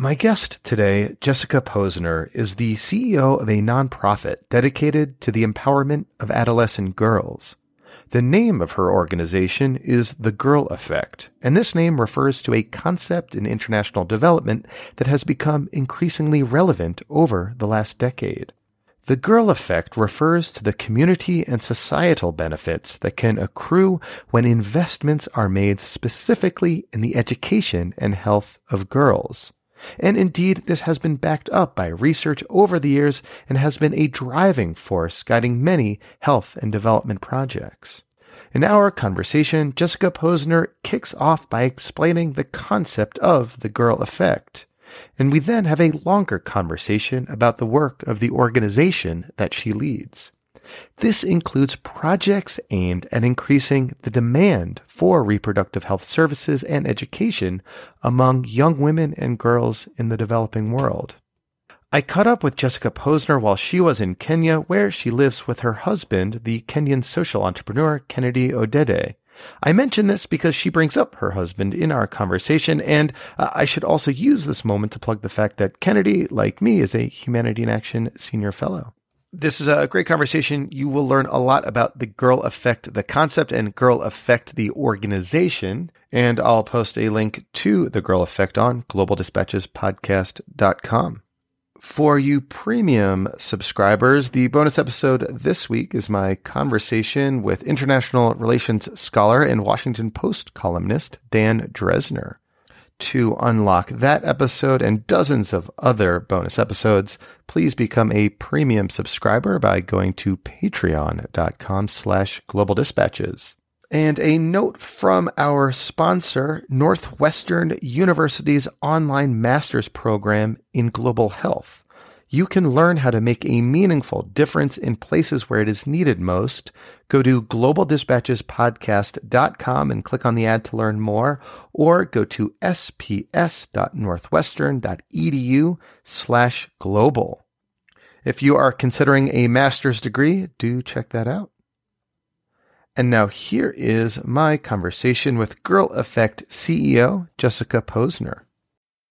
My guest today, Jessica Posner, is the CEO of a nonprofit dedicated to the empowerment of adolescent girls. The name of her organization is The Girl Effect, and this name refers to a concept in international development that has become increasingly relevant over the last decade. The girl effect refers to the community and societal benefits that can accrue when investments are made specifically in the education and health of girls. And indeed, this has been backed up by research over the years and has been a driving force guiding many health and development projects. In our conversation, Jessica Posner kicks off by explaining the concept of the girl effect. And we then have a longer conversation about the work of the organization that she leads. This includes projects aimed at increasing the demand for reproductive health services and education among young women and girls in the developing world. I caught up with Jessica Posner while she was in Kenya, where she lives with her husband, the Kenyan social entrepreneur Kennedy Odede. I mention this because she brings up her husband in our conversation, and uh, I should also use this moment to plug the fact that Kennedy, like me, is a Humanity in Action Senior Fellow. This is a great conversation. You will learn a lot about the Girl Effect, the concept, and Girl Effect, the organization. And I'll post a link to the Girl Effect on globaldispatchespodcast.com. For you premium subscribers, the bonus episode this week is my conversation with international relations scholar and Washington Post columnist Dan Drezner to unlock that episode and dozens of other bonus episodes, please become a premium subscriber by going to patreon.com slash global dispatches. And a note from our sponsor, Northwestern University's online master's program in global health you can learn how to make a meaningful difference in places where it is needed most. Go to globaldispatchespodcast.com and click on the ad to learn more, or go to sps.northwestern.edu slash global. If you are considering a master's degree, do check that out. And now here is my conversation with Girl Effect CEO Jessica Posner.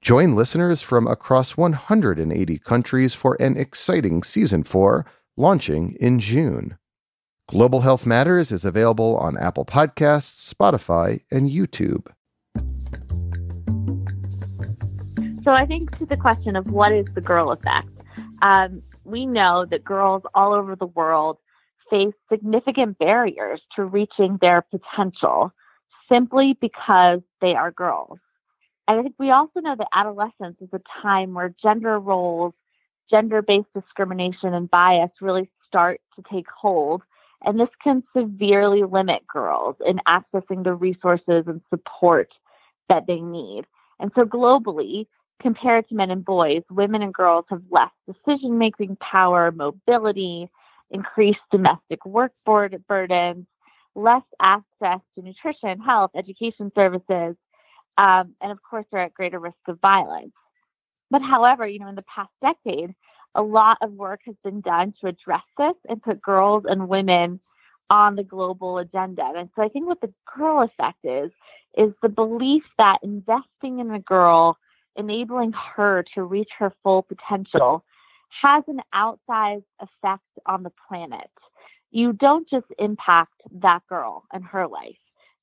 Join listeners from across 180 countries for an exciting season 4 launching in June. Global Health Matters is available on Apple Podcasts, Spotify, and YouTube. So, I think to the question of what is the girl effect, um, we know that girls all over the world face significant barriers to reaching their potential simply because they are girls. And I think we also know that adolescence is a time where gender roles, gender based discrimination, and bias really start to take hold. And this can severely limit girls in accessing the resources and support that they need. And so, globally, compared to men and boys, women and girls have less decision making power, mobility, increased domestic work burdens, less access to nutrition, health, education services, um, and of course are at greater risk of violence. But however, you know, in the past decade, a lot of work has been done to address this and put girls and women on the global agenda. And so I think what the girl effect is, is the belief that investing in a girl, enabling her to reach her full potential, has an outsized effect on the planet. You don't just impact that girl and her life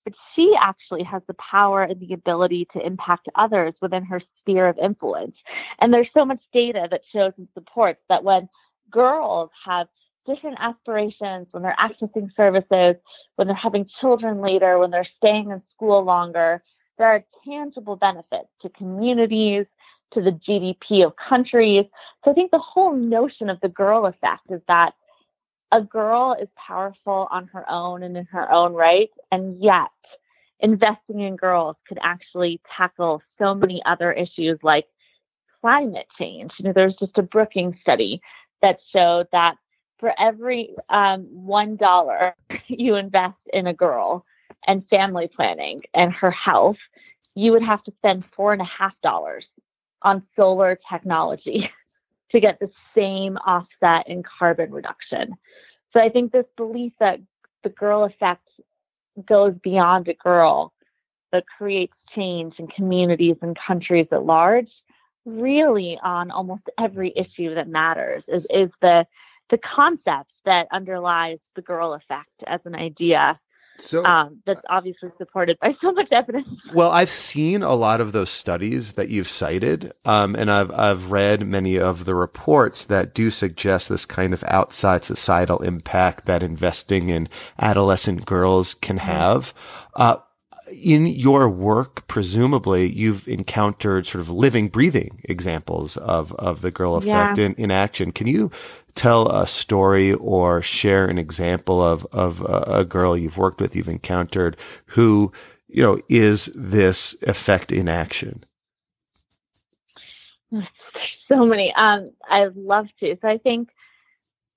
but she actually has the power and the ability to impact others within her sphere of influence. And there's so much data that shows and supports that when girls have different aspirations when they're accessing services, when they're having children later, when they're staying in school longer. There are tangible benefits to communities, to the GDP of countries. So I think the whole notion of the girl effect is that a girl is powerful on her own and in her own right, and yet investing in girls could actually tackle so many other issues like climate change. You know, there's just a Brookings study that showed that for every um, one dollar you invest in a girl and family planning and her health, you would have to spend four and a half dollars on solar technology to get the same offset in carbon reduction. So I think this belief that the girl effect goes beyond a girl, that creates change in communities and countries at large, really on almost every issue that matters is, is the the concept that underlies the girl effect as an idea so um, that's obviously supported by so much evidence. Well, I've seen a lot of those studies that you've cited, um, and I've I've read many of the reports that do suggest this kind of outside societal impact that investing in adolescent girls can mm-hmm. have. Uh, in your work, presumably, you've encountered sort of living, breathing examples of, of the girl effect yeah. in, in action. Can you tell a story or share an example of, of a, a girl you've worked with, you've encountered who, you know, is this effect in action? So many. Um, I'd love to. So I think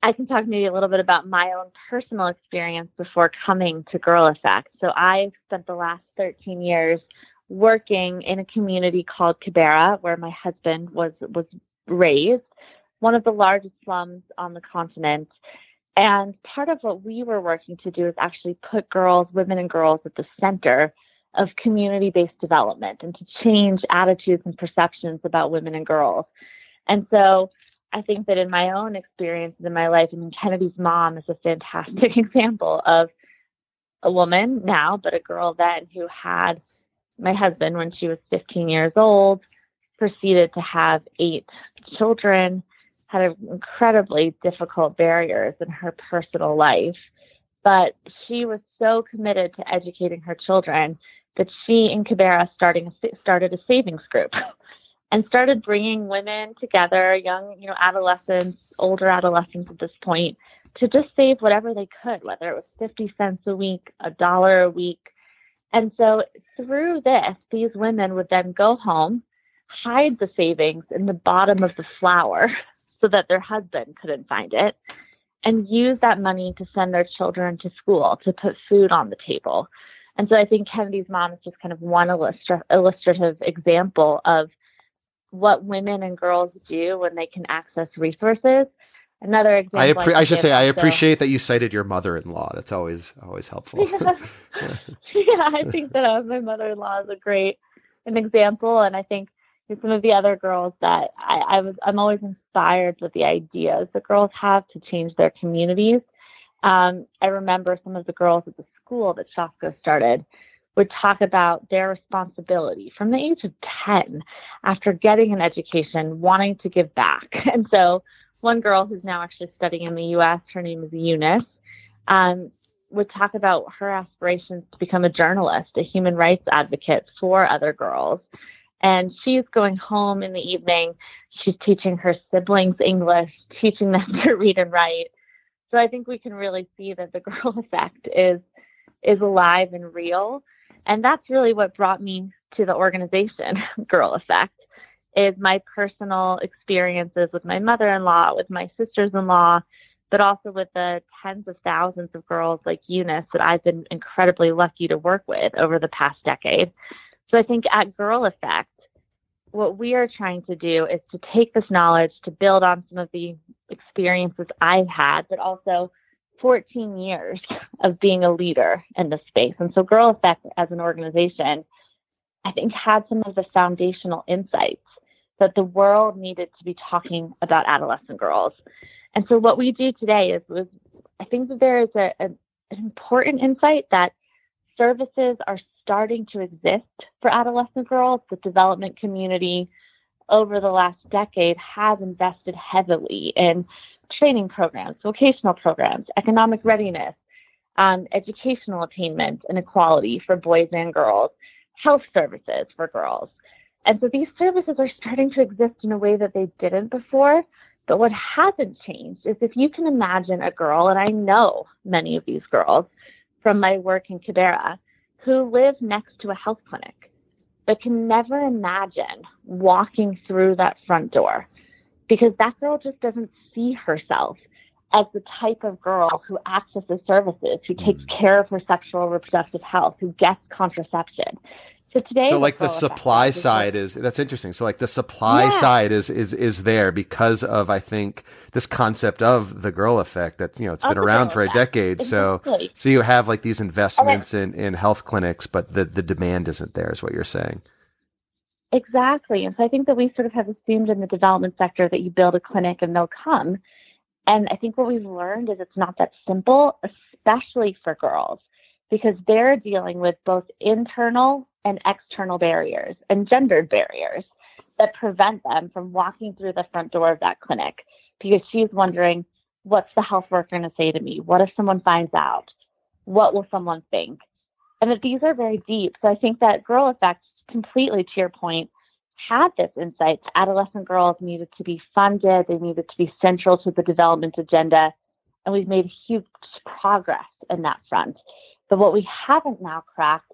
I can talk maybe a little bit about my own personal experience before coming to Girl Effect. So I spent the last 13 years working in a community called Kibera, where my husband was was raised, one of the largest slums on the continent. And part of what we were working to do is actually put girls, women and girls at the center of community based development and to change attitudes and perceptions about women and girls. And so I think that in my own experiences in my life, I mean, Kennedy's mom is a fantastic example of a woman now, but a girl then who had my husband when she was 15 years old, proceeded to have eight children, had incredibly difficult barriers in her personal life. But she was so committed to educating her children that she in Kibera starting started a savings group and started bringing women together, young, you know, adolescents, older adolescents at this point, to just save whatever they could, whether it was 50 cents a week, a dollar a week. And so through this, these women would then go home, hide the savings in the bottom of the flour so that their husband couldn't find it, and use that money to send their children to school, to put food on the table. And so I think Kennedy's mom is just kind of one illustra- illustrative example of what women and girls do when they can access resources. Another example. I, appre- I, I should say I appreciate that you cited your mother-in-law. That's always always helpful. Yeah, yeah I think that uh, my mother-in-law is a great an example, and I think some of the other girls that I, I was I'm always inspired with the ideas that girls have to change their communities. Um, I remember some of the girls at the school that SHOFCO started would talk about their responsibility from the age of 10 after getting an education, wanting to give back. And so, one girl who's now actually studying in the US, her name is Eunice, um, would talk about her aspirations to become a journalist, a human rights advocate for other girls. And she's going home in the evening. She's teaching her siblings English, teaching them to read and write. So I think we can really see that the girl effect is is alive and real. And that's really what brought me to the organization, Girl Effect, is my personal experiences with my mother-in-law, with my sisters-in-law, but also with the tens of thousands of girls like Eunice that I've been incredibly lucky to work with over the past decade. So I think at Girl Effect, what we are trying to do is to take this knowledge to build on some of the experiences I've had, but also 14 years of being a leader in this space. And so Girl Effect as an organization, I think had some of the foundational insights that the world needed to be talking about adolescent girls. And so what we do today is, is I think that there is a, a, an important insight that services are starting to exist for adolescent girls. The development community over the last decade has invested heavily in training programs, vocational programs, economic readiness, um, educational attainment and equality for boys and girls, health services for girls. And so these services are starting to exist in a way that they didn't before. But what hasn't changed is if you can imagine a girl, and I know many of these girls from my work in Kibera, who live next to a health clinic, but can never imagine walking through that front door because that girl just doesn't see herself as the type of girl who accesses services, who takes mm. care of her sexual reproductive health, who gets contraception. So today, so like the supply side is that's interesting. So like the supply yeah. side is is is there because of I think this concept of the girl effect that you know it's of been around for effect. a decade. Exactly. So so you have like these investments in in health clinics, but the the demand isn't there, is what you're saying. Exactly, and so I think that we sort of have assumed in the development sector that you build a clinic and they'll come. And I think what we've learned is it's not that simple, especially for girls, because they're dealing with both internal and external barriers and gendered barriers that prevent them from walking through the front door of that clinic because she's wondering, what's the health worker going to say to me? What if someone finds out? What will someone think? And that these are very deep. So I think that girl effect, completely to your point, had this insight that adolescent girls needed to be funded, they needed to be central to the development agenda, and we've made huge progress in that front. But what we haven't now cracked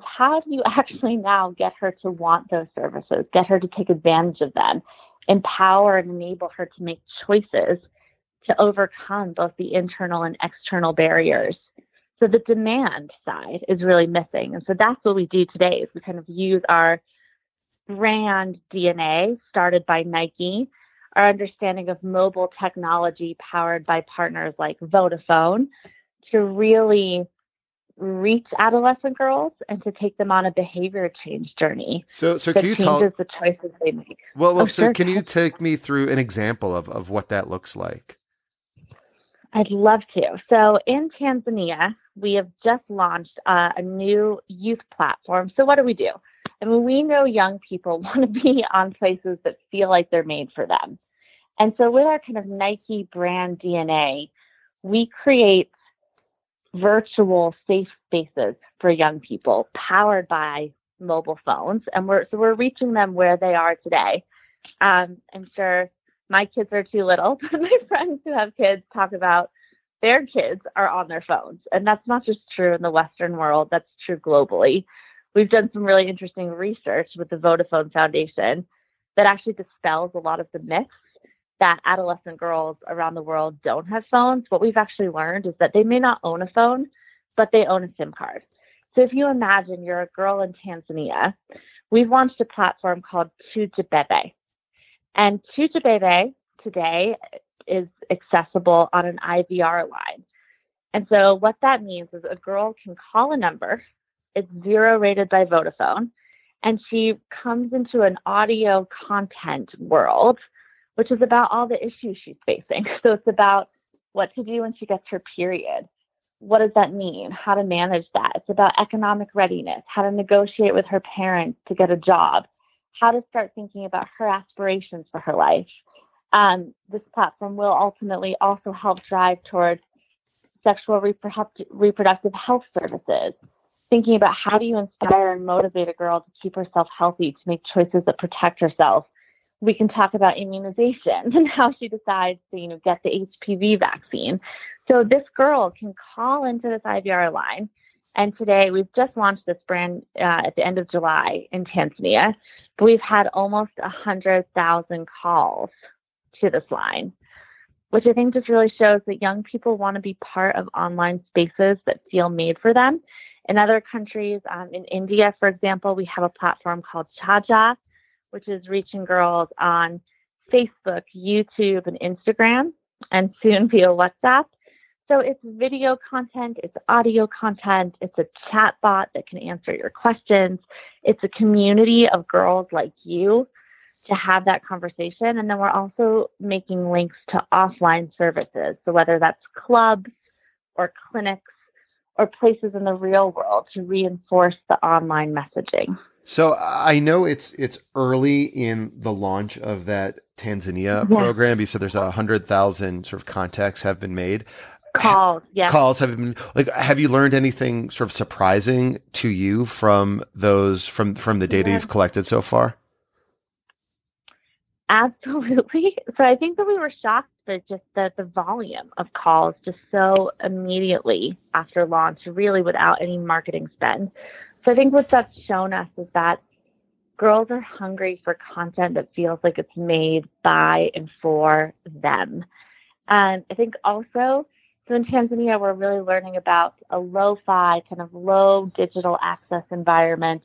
how do you actually now get her to want those services, get her to take advantage of them, empower and enable her to make choices to overcome both the internal and external barriers. So the demand side is really missing. And so that's what we do today is we kind of use our brand DNA started by Nike, our understanding of mobile technology powered by partners like Vodafone to really reach adolescent girls and to take them on a behavior change journey. So, so can you tell the choices they make? Well, well, oh, so sure. can you take me through an example of of what that looks like? I'd love to. So, in Tanzania, we have just launched uh, a new youth platform. So, what do we do? I mean, we know young people want to be on places that feel like they're made for them. And so, with our kind of Nike brand DNA, we create virtual safe spaces for young people powered by mobile phones. And we're, so we're reaching them where they are today. Um, I'm sure my kids are too little, but my friends who have kids talk about their kids are on their phones. And that's not just true in the Western world, that's true globally we've done some really interesting research with the Vodafone Foundation that actually dispels a lot of the myths that adolescent girls around the world don't have phones. What we've actually learned is that they may not own a phone, but they own a SIM card. So if you imagine you're a girl in Tanzania, we've launched a platform called Tujibebe. And Tujibebe today is accessible on an IVR line. And so what that means is a girl can call a number it's zero rated by Vodafone. And she comes into an audio content world, which is about all the issues she's facing. So it's about what to do when she gets her period. What does that mean? How to manage that? It's about economic readiness, how to negotiate with her parents to get a job, how to start thinking about her aspirations for her life. Um, this platform will ultimately also help drive towards sexual reproductive health services, thinking about how do you inspire and motivate a girl to keep herself healthy, to make choices that protect herself. We can talk about immunization and how she decides to, you know, get the HPV vaccine. So this girl can call into this IVR line. And today we've just launched this brand uh, at the end of July in Tanzania, but we've had almost 100,000 calls to this line, which I think just really shows that young people want to be part of online spaces that feel made for them in other countries, um, in India, for example, we have a platform called Chaja, which is reaching girls on Facebook, YouTube, and Instagram, and soon via WhatsApp. So it's video content, it's audio content, it's a chat bot that can answer your questions. It's a community of girls like you to have that conversation. And then we're also making links to offline services. So whether that's clubs or clinics or places in the real world to reinforce the online messaging. So I know it's it's early in the launch of that Tanzania yeah. program. You said there's a hundred thousand sort of contacts have been made. Calls, yeah. Calls have been like. Have you learned anything sort of surprising to you from those from from the data yeah. you've collected so far? Absolutely. So I think that we were shocked that just that the volume of calls just so immediately after launch, really without any marketing spend. So I think what that's shown us is that girls are hungry for content that feels like it's made by and for them. And I think also, so in Tanzania, we're really learning about a lo-fi, kind of low digital access environment.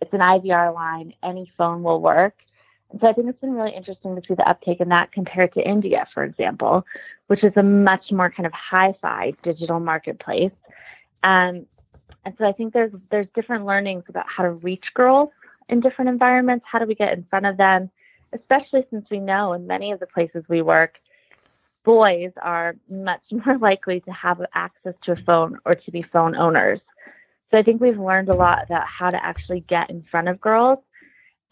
It's an IVR line. Any phone will work. And so I think it's been really interesting to see the uptake in that compared to India, for example, which is a much more kind of hi-fi digital marketplace. Um, and so I think there's there's different learnings about how to reach girls in different environments. How do we get in front of them, especially since we know in many of the places we work, boys are much more likely to have access to a phone or to be phone owners. So I think we've learned a lot about how to actually get in front of girls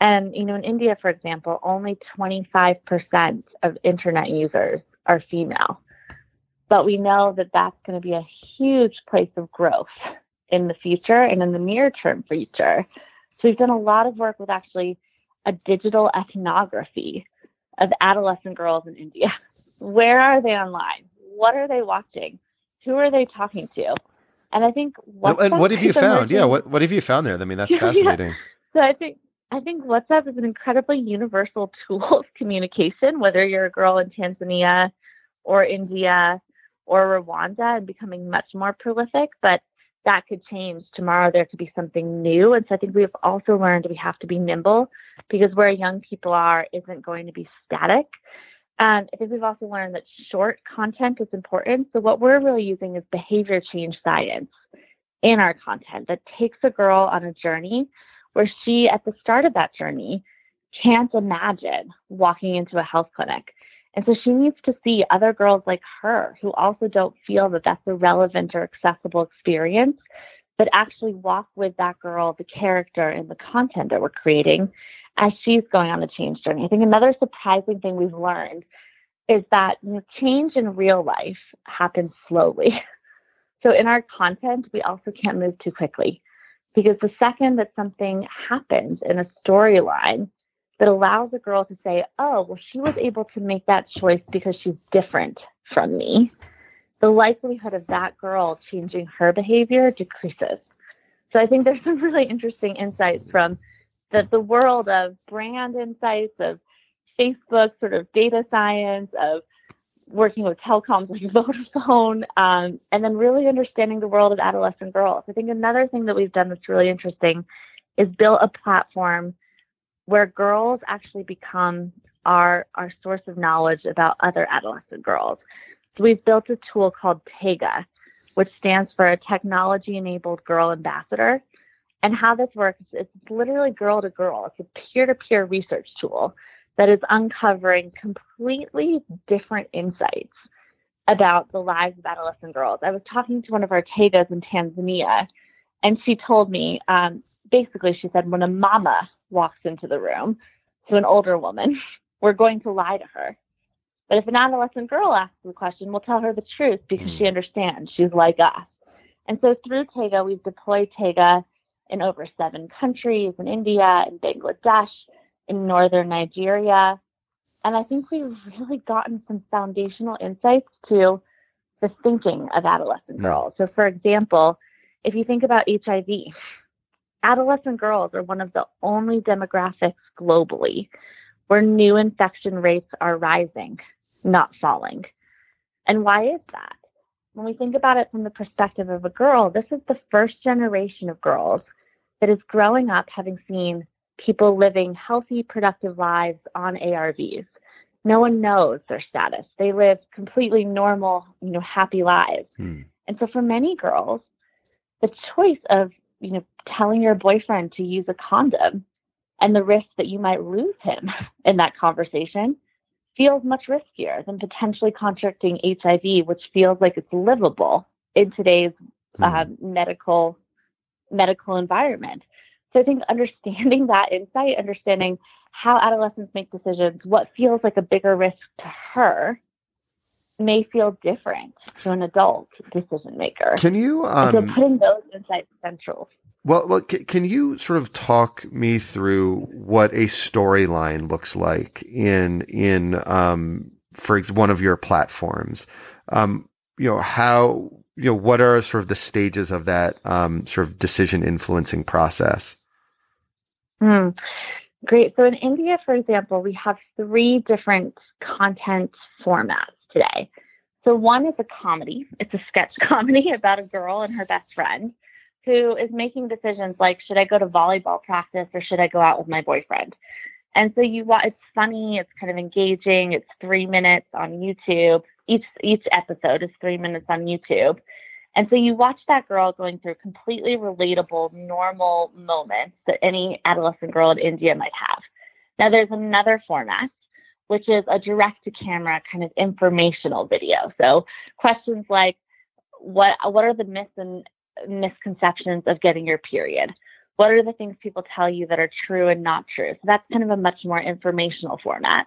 and, you know, in India, for example, only 25% of internet users are female. But we know that that's going to be a huge place of growth in the future and in the near term future. So we've done a lot of work with actually a digital ethnography of adolescent girls in India. Where are they online? What are they watching? Who are they talking to? And I think what and, what have you found? Yeah, what what have you found there? I mean, that's fascinating. yeah. So I think I think WhatsApp is an incredibly universal tool of communication, whether you're a girl in Tanzania or India or Rwanda and becoming much more prolific, but that could change. Tomorrow there could be something new. And so I think we've also learned we have to be nimble because where young people are isn't going to be static. And I think we've also learned that short content is important. So what we're really using is behavior change science in our content that takes a girl on a journey where she, at the start of that journey, can't imagine walking into a health clinic. And so she needs to see other girls like her who also don't feel that that's a relevant or accessible experience, but actually walk with that girl, the character, and the content that we're creating as she's going on the change journey. I think another surprising thing we've learned is that you know, change in real life happens slowly. So in our content, we also can't move too quickly. Because the second that something happens in a storyline that allows a girl to say, oh, well, she was able to make that choice because she's different from me, the likelihood of that girl changing her behavior decreases. So I think there's some really interesting insights from the, the world of brand insights, of Facebook sort of data science, of working with telecoms like Vodafone, um, and then really understanding the world of adolescent girls. I think another thing that we've done that's really interesting is built a platform where girls actually become our our source of knowledge about other adolescent girls. So we've built a tool called TEGA, which stands for a technology enabled girl ambassador. And how this works is literally girl to girl. It's a peer to peer research tool that is uncovering completely different insights about the lives of adolescent girls. I was talking to one of our Tegas in Tanzania, and she told me um, basically, she said, when a mama walks into the room to an older woman, we're going to lie to her. But if an adolescent girl asks the question, we'll tell her the truth because she hmm. understands. She's like us. And so through Tega, we've deployed Tega in over seven countries in India, in Bangladesh, in northern Nigeria. And I think we've really gotten some foundational insights to the thinking of adolescent girls. So, for example, if you think about HIV, adolescent girls are one of the only demographics globally where new infection rates are rising, not falling. And why is that? When we think about it from the perspective of a girl, this is the first generation of girls that is growing up having seen people living healthy, productive lives on ARVs. No one knows their status. They live completely normal, you know, happy lives. Hmm. And so for many girls, the choice of, you know, telling your boyfriend to use a condom and the risk that you might lose him in that conversation feels much riskier than potentially contracting HIV, which feels like it's livable in today's hmm. uh, medical medical environment. So I think understanding that insight, understanding how adolescents make decisions, what feels like a bigger risk to her may feel different to an adult decision maker. Can you um, so putting those insights central? Well, well, can you sort of talk me through what a storyline looks like in in um, for one of your platforms? Um, you know how you know what are sort of the stages of that um, sort of decision influencing process? Mm, great. So in India, for example, we have three different content formats today. So one is a comedy. It's a sketch comedy about a girl and her best friend who is making decisions like should I go to volleyball practice or should I go out with my boyfriend? And so you watch it's funny, it's kind of engaging, it's 3 minutes on YouTube. Each each episode is 3 minutes on YouTube. And so you watch that girl going through completely relatable, normal moments that any adolescent girl in India might have. Now there's another format which is a direct to camera kind of informational video. So questions like what what are the myths and misconceptions of getting your period? What are the things people tell you that are true and not true? So that's kind of a much more informational format.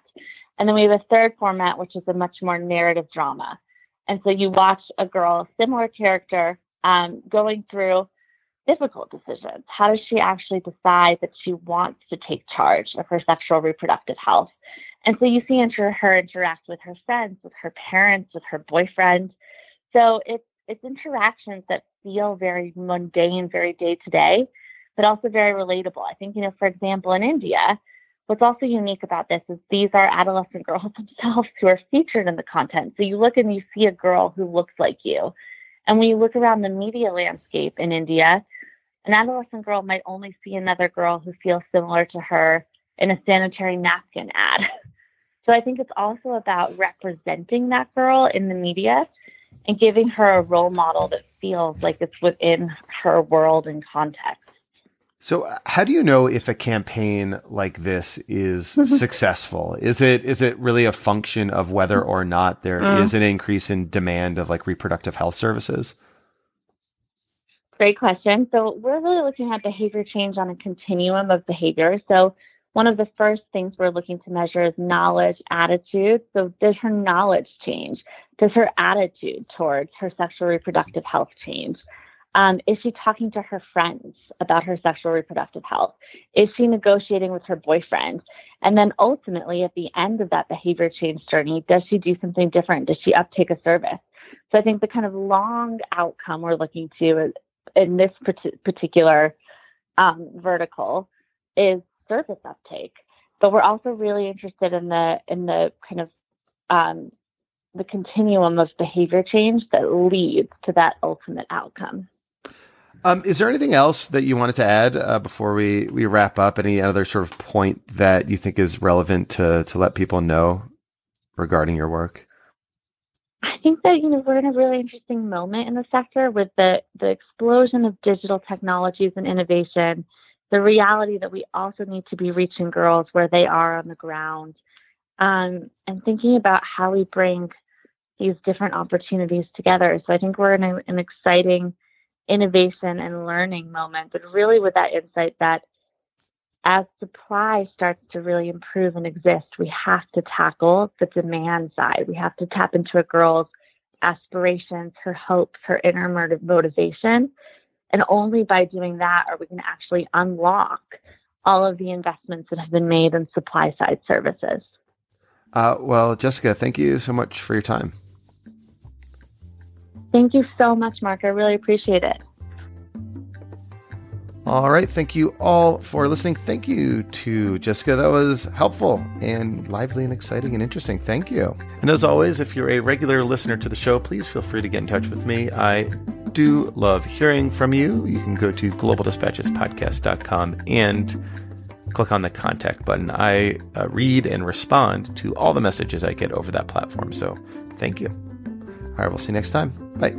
And then we have a third format, which is a much more narrative drama. And so you watch a girl, similar character, um, going through difficult decisions. How does she actually decide that she wants to take charge of her sexual reproductive health? And so you see her interact with her friends, with her parents, with her boyfriend. So it's it's interactions that feel very mundane, very day to day, but also very relatable. I think, you know, for example, in India, what's also unique about this is these are adolescent girls themselves who are featured in the content. So you look and you see a girl who looks like you. And when you look around the media landscape in India, an adolescent girl might only see another girl who feels similar to her in a sanitary napkin ad. So I think it's also about representing that girl in the media and giving her a role model that feels like it's within her world and context. So, uh, how do you know if a campaign like this is successful? Is it is it really a function of whether or not there mm. is an increase in demand of like reproductive health services? Great question. So, we're really looking at behavior change on a continuum of behavior. So, one of the first things we're looking to measure is knowledge, attitude. So, does her knowledge change? Does her attitude towards her sexual reproductive health change? Um, is she talking to her friends about her sexual reproductive health? Is she negotiating with her boyfriend? And then ultimately, at the end of that behavior change journey, does she do something different? Does she uptake a service? So I think the kind of long outcome we're looking to in this particular um, vertical is service uptake. But we're also really interested in the in the kind of um, the continuum of behavior change that leads to that ultimate outcome. Um, is there anything else that you wanted to add uh, before we, we wrap up? Any other sort of point that you think is relevant to to let people know regarding your work? I think that you know we're in a really interesting moment in the sector with the the explosion of digital technologies and innovation the reality that we also need to be reaching girls where they are on the ground um, and thinking about how we bring these different opportunities together. So I think we're in a, an exciting innovation and learning moment, but really with that insight that as supply starts to really improve and exist, we have to tackle the demand side. We have to tap into a girl's aspirations, her hopes, her inner motivation, and only by doing that are we going to actually unlock all of the investments that have been made in supply side services. Uh, well, Jessica, thank you so much for your time. Thank you so much, Mark. I really appreciate it. All right. Thank you all for listening. Thank you to Jessica. That was helpful and lively and exciting and interesting. Thank you. And as always, if you're a regular listener to the show, please feel free to get in touch with me. I do love hearing from you. You can go to globaldispatchespodcast.com and click on the contact button. I uh, read and respond to all the messages I get over that platform. So thank you. All right. We'll see you next time. Bye.